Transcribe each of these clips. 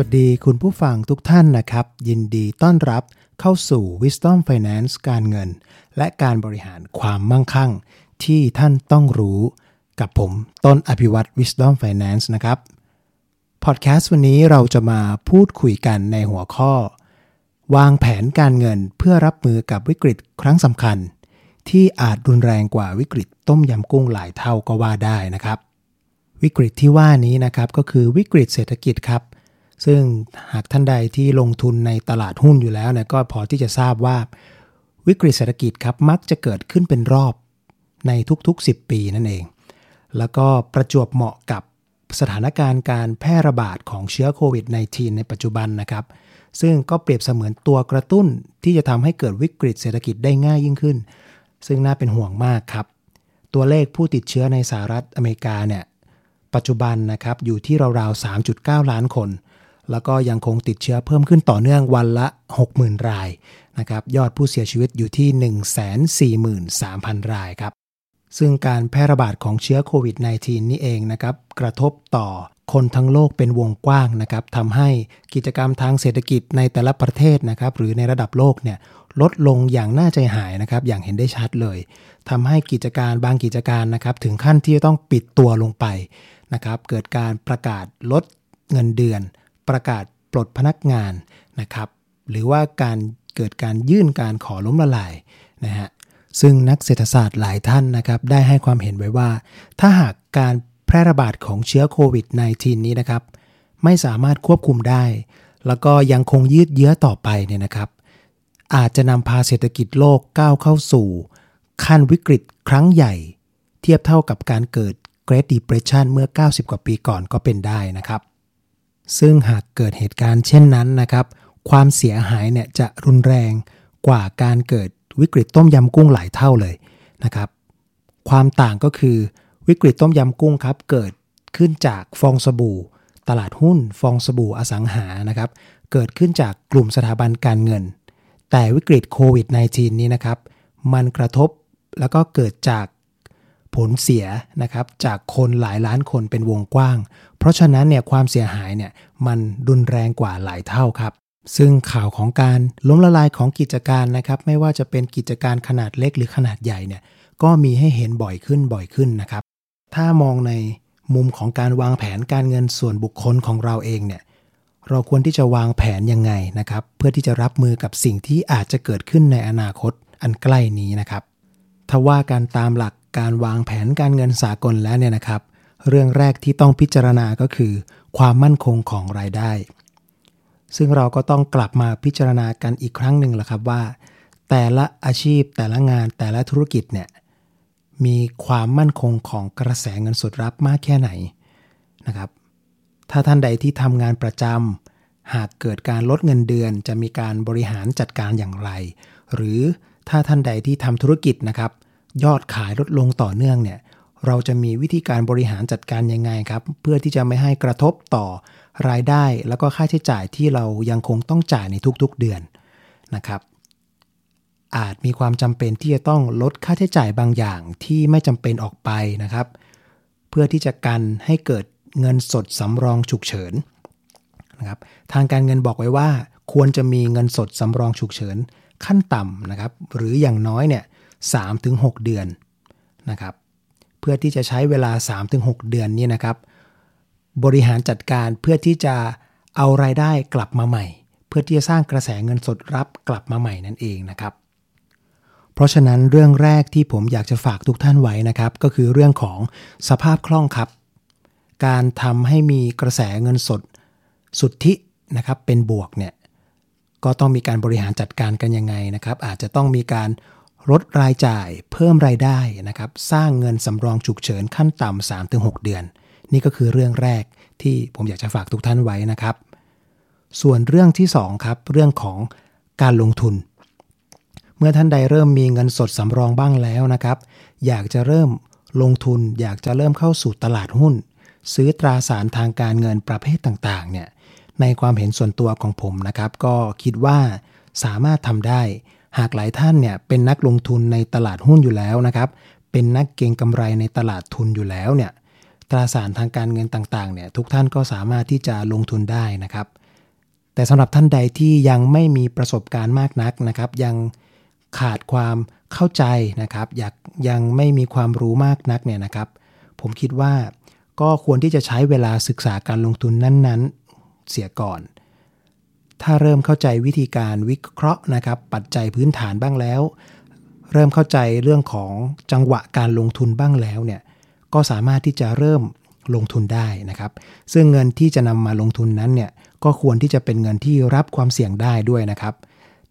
วัสดีคุณผู้ฟังทุกท่านนะครับ ยินดีต้อนรับเข้าสู่ Wisdom Finance การเงิน และการบริหารความมั่งคั่ง ที่ท่านต้องรู้กับผมต้นอภิวัต Wisdom Finance นะครับพอดแคสต์วันนี้เราจะมาพูดคุยกันในหัวข้อ วางแผนการเงินเพื่อรับมือกับวิกฤตครั้งสำคัญ ที่อาจรุนแรงกว่าวิกฤตต้มยำกุ้งหลายเท่าก็ว่าได้นะครับ วิกฤตที่ว่านี้นะครับก็คือวิกฤตเศรษฐกิจครับ ซึ่งหากท่านใดที่ลงทุนในตลาดหุ้นอยู่แล้วเนี่ยก็พอที่จะทราบว่าวิกฤตเศรษฐกิจครับมักจะเกิดขึ้นเป็นรอบในทุกๆ 10 ปีนั่นเอง แล้วก็ประจวบเหมาะกับสถานการณ์การแพร่ระบาดของเชื้อโควิด -19 ในปัจจุบันนะครับ ซึ่งก็เปรียบเสมือนตัวกระตุ้นที่จะทำให้เกิดวิกฤตเศรษฐกิจได้ง่ายยิ่งขึ้น ซึ่งน่าเป็นห่วงมากครับ ตัวเลขผู้ติดเชื้อในสหรัฐอเมริกาเนี่ยปัจจุบันนะครับอยู่ที่ราวๆ 3.9 ล้านคน แล้วก็ยังคงติดเชื้อเพิ่มขึ้นต่อเนื่องวันละ 60,000 รายนะครับยอดผู้เสียชีวิตอยู่ที่ 143,000 รายครับซึ่งการแพร่ระบาดของเชื้อโควิด -19 นี่เองนะครับกระทบต่อคนทั้งโลกเป็นวงกว้างนะครับทำให้กิจกรรมทางเศรษฐกิจในแต่ละประเทศนะครับหรือในระดับโลกเนี่ยลดลงอย่างน่าใจหายนะครับอย่างเห็นได้ชัดเลยทำให้กิจการบางกิจการนะครับถึงขั้นที่จะต้องปิดตัวลงไปนะครับเกิดการประกาศลดเงินเดือน ประกาศปลดพนักงานนะครับ หรือว่าการเกิดการยื่นการขอล้มละลายนะฮะซึ่งนักเศรษฐศาสตร์หลายท่านนะครับ ได้ให้ความเห็นไว้ว่า ถ้าหากการแพร่ระบาดของเชื้อโควิด -19 นี้นะครับ ไม่สามารถควบคุมได้ แล้วก็ยังคงยืดเยื้อต่อไปเนี่ยนะครับ อาจจะนำพาเศรษฐกิจโลกก้าวเข้าสู่ขั้นวิกฤตครั้งใหญ่ เทียบเท่ากับการเกิด Great Depression เมื่อ 90 กว่าปีก่อนก็เป็นได้นะครับ ซึ่งหากเกิดเหตุการณ์เช่นนั้นนะครับ ความเสียหายเนี่ยจะรุนแรงกว่าการเกิดวิกฤตต้มยำกุ้งหลายเท่าเลยนะครับ ความต่างก็คือวิกฤตต้มยำกุ้งครับเกิดขึ้นจากฟองสบู่ ตลาดหุ้น ฟองสบู่อสังหานะครับ เกิดขึ้นจากกลุ่มสถาบันการเงิน แต่วิกฤตโควิด -19 นี้นะครับ มันกระทบแล้วก็เกิดจาก ผลเสียนะครับจากคนหลายล้านคนเป็นวงกว้าง เพราะฉะนั้นเนี่ยความเสียหายเนี่ยมันรุนแรงกว่าหลายเท่าครับ ซึ่งข่าวของการล้มละลายของกิจการนะครับ ไม่ว่าจะเป็นกิจการขนาดเล็กหรือขนาดใหญ่เนี่ยก็มีให้เห็นบ่อยขึ้นบ่อยขึ้นนะครับ ถ้ามองในมุมของการวางแผนการเงินส่วนบุคคลของเราเองเนี่ยเราควรที่จะวางแผนยังไงนะครับ เพื่อที่จะรับมือกับสิ่งที่อาจจะเกิดขึ้นในอนาคตอันใกล้นี้นะครับ ถ้าว่าการตามหลัก การวางแผนการเงินสากลแล้วเนี่ยนะครับ เรื่องแรกที่ต้องพิจารณาก็คือ ความมั่นคงของรายได้ ซึ่งเราก็ต้องกลับมาพิจารณากันอีกครั้งหนึ่งละครับว่า แต่ละอาชีพแต่ละงานแต่ละธุรกิจเนี่ยมีความมั่นคงของกระแสเงินสดรับมากแค่ไหนนะครับ ถ้าท่านใดที่ทำงานประจำหากเกิดการลดเงินเดือน จะมีการบริหารจัดการอย่างไร หรือถ้าท่านใดที่ทำธุรกิจนะครับ ยอดขายลดลงต่อเนื่องเนี่ยเราจะมีวิธีการบริหารจัดการยังไงครับ เพื่อที่จะไม่ให้กระทบต่อรายได้ แล้วก็ค่าใช้จ่ายที่เรายังคงต้องจ่ายในทุกๆเดือนนะครับ อาจมีความจำเป็นที่จะต้องลดค่าใช้จ่ายบางอย่างที่ไม่จำเป็นออกไปนะครับ เพื่อที่จะกันให้เกิดเงินสดสำรองฉุกเฉินนะครับ ทางการเงินบอกไว้ว่า ควรจะมีเงินสดสำรองฉุกเฉินขั้นต่ำนะครับ หรืออย่างน้อยเนี่ย สถึงหเดือนนะครับ เพื่อที่จะใช้เวลา 3-6 เดือนนี้นะครับ บริหารจัดการเพื่อที่จะเอารายได้กลับมาใหม่ เพื่อที่จะสร้างกระแสเงินสดรับกลับมาใหม่นั่นเองนะครับ เพราะฉะนั้นเรื่องแรกที่ผมอยากจะฝากทุกท่านไว้นะครับ ก็คือเรื่องของสภาพคล่องครับ การทำให้มีกระแสเงินสดสุทธินะครับเป็นบวกเนี่ยก็ต้องมีการบริหารจัดการกันยังไงนะครับ อาจจะต้องมีการ ลดรายจ่ายเพิ่มรายได้นะครับ สร้างเงินสำรองฉุกเฉินขั้นต่ำ3-6 เดือน นี่ก็คือเรื่องแรกที่ผมอยากจะฝากทุกท่านไว้นะครับ ส่วนเรื่องที่2ครับเรื่องของการลงทุน เมื่อท่านใดเริ่มมีเงินสดสำรองบ้างแล้วนะครับ อยากจะเริ่มลงทุน อยากจะเริ่มเข้าสู่ตลาดหุ้น ซื้อตราสารทางการเงินประเภทต่างๆเนี่ยในความเห็นส่วนตัวของผมนะครับ ก็คิดว่าสามารถทำได้ หากหลายท่านเนี่ยเป็นนักลงทุนในตลาดหุ้นอยู่แล้วนะครับ เป็นนักเก็งกำไรในตลาดทุนอยู่แล้วเนี่ยตราสารทางการเงินต่างๆเนี่ยทุกท่านก็สามารถที่จะลงทุนได้นะครับ แต่สำหรับท่านใดที่ยังไม่มีประสบการณ์มากนักนะครับ ยังขาดความเข้าใจนะครับอยากยังไม่มีความรู้มากนักเนี่ยนะครับ ผมคิดว่าก็ควรที่จะใช้เวลาศึกษาการลงทุนนั้นๆ เสียก่อน ถ้าเริ่มเข้าใจวิธีการวิเคราะห์นะครับ ปัจจัยพื้นฐานบ้างแล้ว เริ่มเข้าใจเรื่องของจังหวะการลงทุนบ้างแล้วเนี่ยก็สามารถที่จะเริ่มลงทุนได้นะครับ ซึ่งเงินที่จะนำมาลงทุนนั้นเนี่ยก็ควรที่จะเป็นเงินที่รับความเสี่ยงได้ด้วยนะครับ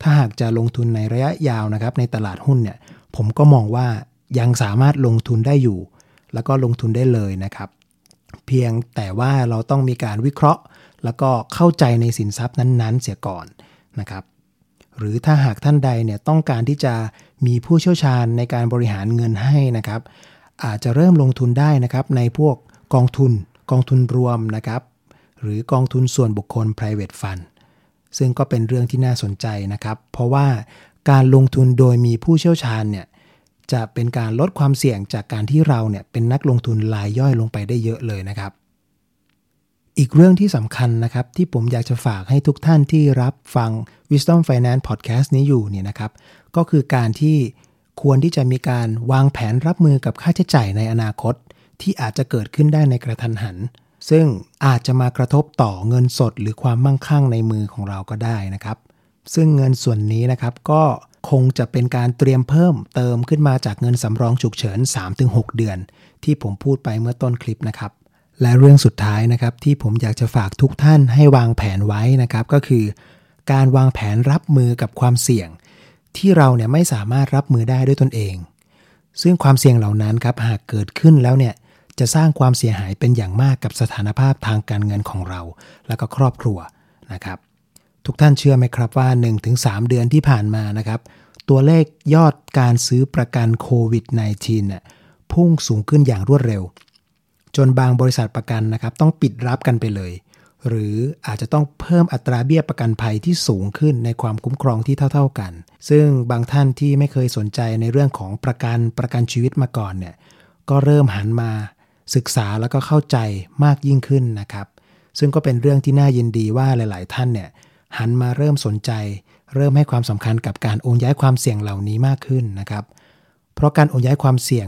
ถ้าหากจะลงทุนในระยะยาวนะครับ ในตลาดหุ้นเนี่ยผมก็มองว่ายังสามารถลงทุนได้อยู่ แล้วก็ลงทุนได้เลยนะครับ เพียงแต่ว่าเราต้องมีการวิเคราะห์ แล้วก็เข้าใจในสินทรัพย์นั้นๆ เสียก่อนนะครับ หรือถ้าหากท่านใดเนี่ยต้องการที่จะมีผู้เชี่ยวชาญในการบริหารเงินให้นะครับ อาจจะเริ่มลงทุนได้นะครับในพวกกองทุน กองทุนรวมนะครับ หรือกองทุนส่วนบุคคล private fund ซึ่งก็เป็นเรื่องที่น่าสนใจนะครับ เพราะว่าการลงทุนโดยมีผู้เชี่ยวชาญเนี่ย จะเป็นการลดความเสี่ยงจากการที่เราเนี่ยเป็นนักลงทุนรายย่อยลงไปได้เยอะเลยนะครับ อีกเรื่องที่สำคัญนะครับที่ผมอยากจะฝากให้ทุกท่านที่รับฟัง Wisdom Finance Podcast นี้อยู่เนี่ยนะครับ ก็คือการที่ควรที่จะมีการวางแผนรับมือกับค่าใช้จ่ายในอนาคต ที่อาจจะเกิดขึ้นได้ในกระทันหัน ซึ่งอาจจะมากระทบต่อเงินสดหรือความมั่งคั่งในมือของเราก็ได้นะครับ ซึ่งเงินส่วนนี้นะครับก็ คงจะเป็นการเตรียมเพิ่มเติมขึ้นมาจากเงินสำรองฉุกเฉิน 3-6 เดือน ที่ผมพูดไปเมื่อต้นคลิปนะครับ และเรื่องสุดท้ายนะครับที่ผมอยากจะฝากทุกท่านให้วางแผนไว้นะครับก็คือ การวางแผนรับมือกับความเสี่ยง ที่เราเนี่ยไม่สามารถรับมือได้ด้วยตนเอง ซึ่งความเสี่ยงเหล่านั้นครับหากเกิดขึ้นแล้วเนี่ยจะสร้างความเสียหายเป็นอย่างมากกับสถานภาพทางการเงินของเรา และก็ครอบครัวนะครับ ทุกท่านเชื่อไหมครับว่า 1-3 เดือนที่ผ่านมานะครับ ตัวเลขยอดการซื้อประกันโควิด -19 น่ะพุ่งสูงขึ้นอย่างรวดเร็ว จนบางบริษัทประกันนะครับ ต้องปิดรับกันไปเลย หรืออาจจะต้องเพิ่มอัตราเบี้ยประกันภัยที่สูงขึ้นในความคุ้มครองที่เท่า ๆกัน ซึ่งบางท่านที่ไม่เคยสนใจในเรื่องของประกันประกันชีวิตมาก่อนเนี่ยก็เริ่มหันมาศึกษาแล้วก็เข้าใจมากยิ่งขึ้นนะครับ ซึ่งก็เป็นเรื่องที่น่ายินดีว่าหลาย ๆ ท่านเนี่ย หันมาเริ่มสนใจ เริ่มให้ความสำคัญกับการโอนย้ายความเสี่ยงเหล่านี้มากขึ้นนะครับ เพราะการโอนย้ายความเสี่ยง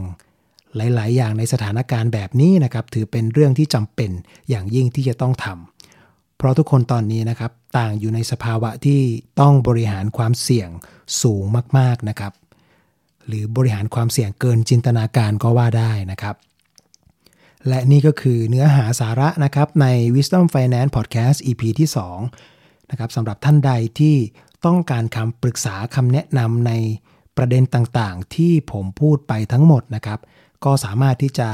หลาย ๆ อย่างในสถานการณ์แบบนี้นะครับ ถือเป็นเรื่องที่จำเป็นอย่างยิ่งที่จะต้องทำเพราะทุกคนตอนนี้นะครับ ต่างอยู่ในสภาวะที่ต้องบริหารความเสี่ยงสูงมาก ๆ นะครับ หรือบริหารความเสี่ยงเกินจินตนาการก็ว่าได้นะครับ และนี่ก็คือเนื้อหาสาระนะครับใน Wisdom Finance Podcast EP ที่ 2 นะครับสำหรับท่านใดที่ต้องการคำปรึกษาคำแนะนำในประเด็นต่างๆ ที่ผมพูดไปทั้งหมดนะครับ ก็สามารถที่จะ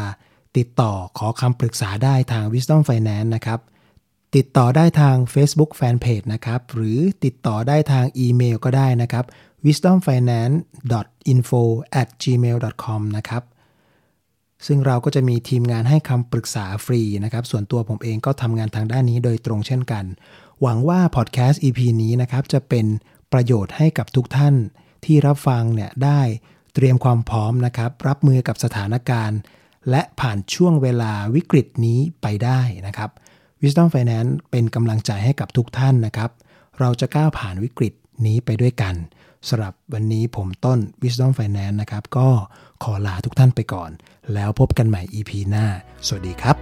ติดต่อขอคำปรึกษาได้ทาง Wisdom Finance นะครับ ติดต่อได้ทาง Facebook Fanpage นะครับ หรือติดต่อได้ทางอีเมลก็ได้นะครับ wisdomfinance.info@gmail.com นะครับซึ่งเราก็จะมีทีมงานให้คำปรึกษาฟรีนะครับ ส่วนตัวผมเองก็ทำงานทางด้านนี้โดยตรงเช่นกัน หวังว่าพอดแคสต์ EP นี้นะครับจะเป็นประโยชน์ให้กับทุกท่านที่รับฟังเนี่ยได้เตรียมความพร้อมนะครับ รับมือกับสถานการณ์ และผ่านช่วงเวลาวิกฤตนี้ไปได้นะครับ Wisdom Finance เป็นกำลังใจให้กับทุกท่านนะครับ เราจะก้าวผ่านวิกฤตนี้ไปด้วยกันสำหรับวันนี้ผมต้น Wisdom Finance นะครับ ก็ขอลาทุกท่านไปก่อน แล้วพบกันใหม่ EP หน้า สวัสดีครับ